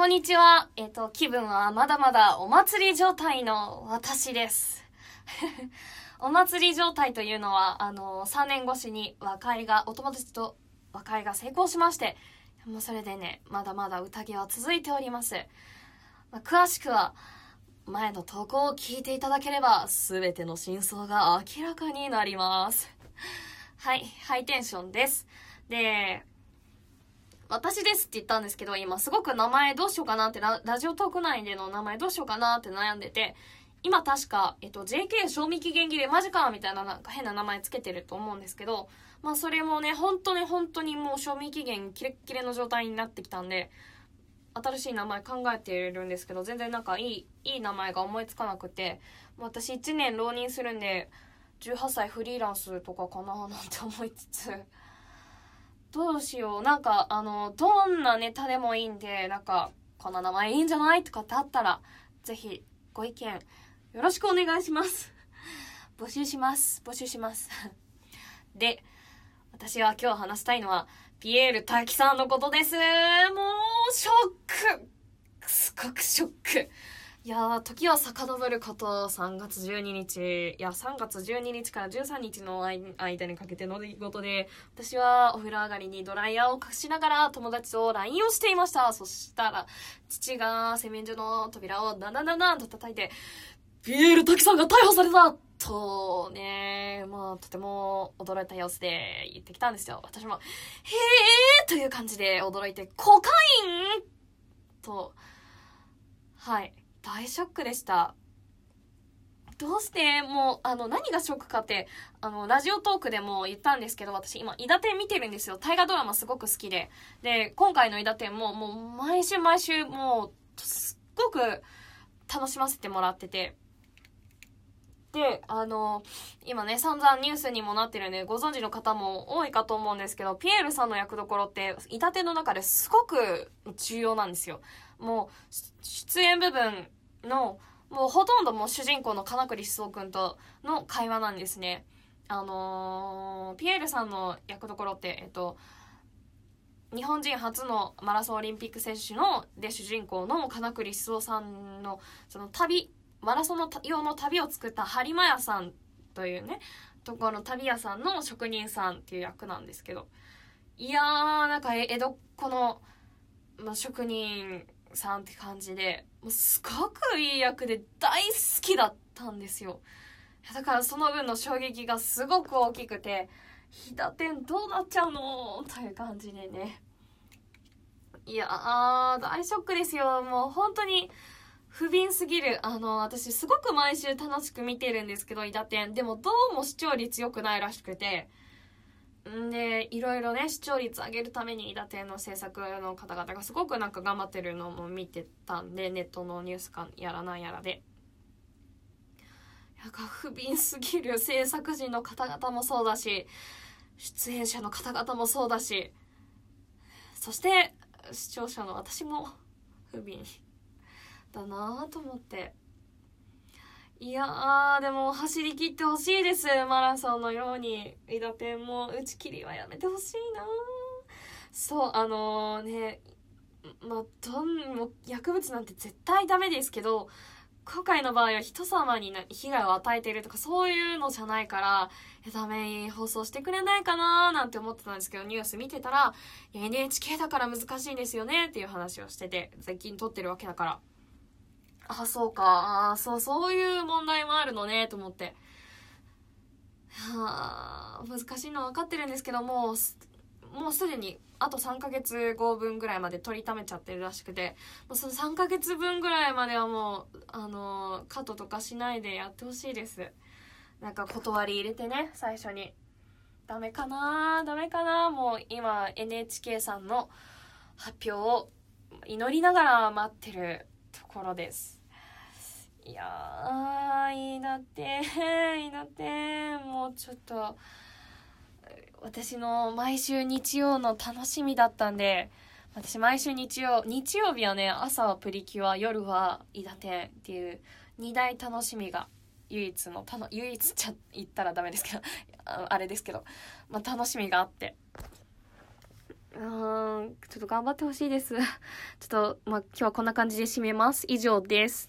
こんにちは。えっ、と、気分はまだまだお祭り状態の私です。お祭り状態というのは、あの、3年越しに和解が、お友達と和解が成功しまして、もうそれでね、まだまだ宴は続いております。まあ詳しくは、前の投稿を聞いていただければ、すべての真相が明らかになります。はい、ハイテンションです。で、私ですって言ったんですけど、今すごく名前どうしようかなってラ、ラジオトーク内での名前どうしようかなって悩んでて、今確か、えっと、JK 賞味期限切れマジかみたいななんか変な名前つけてると思うんですけど、まあそれもね、本当に本当にもう賞味期限キレッキレの状態になってきたんで、新しい名前考えてるんですけど、全然なんかいい、いい名前が思いつかなくて、私1年浪人するんで、18歳フリーランスとかかななんて思いつつ、どうしよう。なんか、あの、どんなネタでもいいんで、なんか、こんな名前いいんじゃないとかってあったら、ぜひ、ご意見、よろしくお願いします。募集します。募集します。で、私は今日話したいのは、ピエール滝さんのことです。もう、ショックすごくショック。いやー、時は遡ること3月12日、いや、3月12日から13日の間にかけての出来事で、私はお風呂上がりにドライヤーを隠しながら友達と LINE をしていました。そしたら、父が洗面所の扉をダンダンダンダンと叩いて、ピエール滝さんが逮捕されたとね、まあ、とても驚いた様子で言ってきたんですよ。私も、へーという感じで驚いて、コカインと、はい。大ショックでした。どうして、もう、あの、何がショックかって、あの、ラジオトークでも言ったんですけど、私今、イダテン見てるんですよ。大河ドラマすごく好きで。で、今回のイダテンも、もう、毎週毎週、もう、すっごく楽しませてもらってて。で、あの、今ね、散々ニュースにもなってるんで、ご存知の方も多いかと思うんですけど、ピエールさんの役どころって、イタテの中ですごく重要なんですよ。もう、出演部分の、もうほとんどもう主人公の金栗思想くんとの会話なんですね。あのーピエールさんの役どころって、えっと、日本人初のマラソンオリンピック選手の、で、主人公の金栗思想さんの、その旅、マラソンの用の旅を作った播磨屋さんというね、ところの旅屋さんの職人さんっていう役なんですけど、いやー、なんか江戸っ子の、まあ、職人さんって感じで、もうすごくいい役で大好きだったんですよ。だからその分の衝撃がすごく大きくて、飛騨天どうなっちゃうのという感じでね。いやー、大ショックですよ。もう本当に不憫すぎる。あの、私すごく毎週楽しく見てるんですけど、伊田天。でもどうも視聴率良くないらしくて。で、いろいろね、視聴率上げるために伊田天の制作の方々がすごくなんか頑張ってるのも見てたんで、ネットのニュースかやらなんやらで。なんか不憫すぎる制作陣の方々もそうだし、出演者の方々もそうだし、そして視聴者の私も不憫だなぁと思って。いやー、でも走り切ってほしいです。マラソンのように。伊田天も打ち切りはやめてほしいなそう、あのね、まあ、どん、も薬物なんて絶対ダメですけど、今回の場合は人様に被害を与えているとかそういうのじゃないから、ダメ放送してくれないかなーなんて思ってたんですけど、ニュース見てたら、NHK だから難しいんですよねっていう話をしてて、税金取ってるわけだから。あ、そうか、あそう、そういう問題もあるのね、と思って。はあ、難しいのは分かってるんですけども、すもうすでにあと3ヶ月後分ぐらいまで取りためちゃってるらしくて、もうその3ヶ月分ぐらいまではもう、あのカットとかしないでやってほしいです。なんか断り入れてね、最初に。ダメかなダメかなもう今 NHK さんの発表を祈りながら待ってるところです。いやー、いいなって、いいなって、もうちょっと、私の毎週日曜の楽しみだったんで、私毎週日曜、日曜日はね、朝はプリキュア、夜は伊達天っていう二大楽しみが唯一の、たの唯一ちゃ言ったらダメですけど、あれですけど、まあ楽しみがあって。ーん、ちょっと頑張ってほしいです。ちょっと、まあ、今日はこんな感じで締めます。以上です。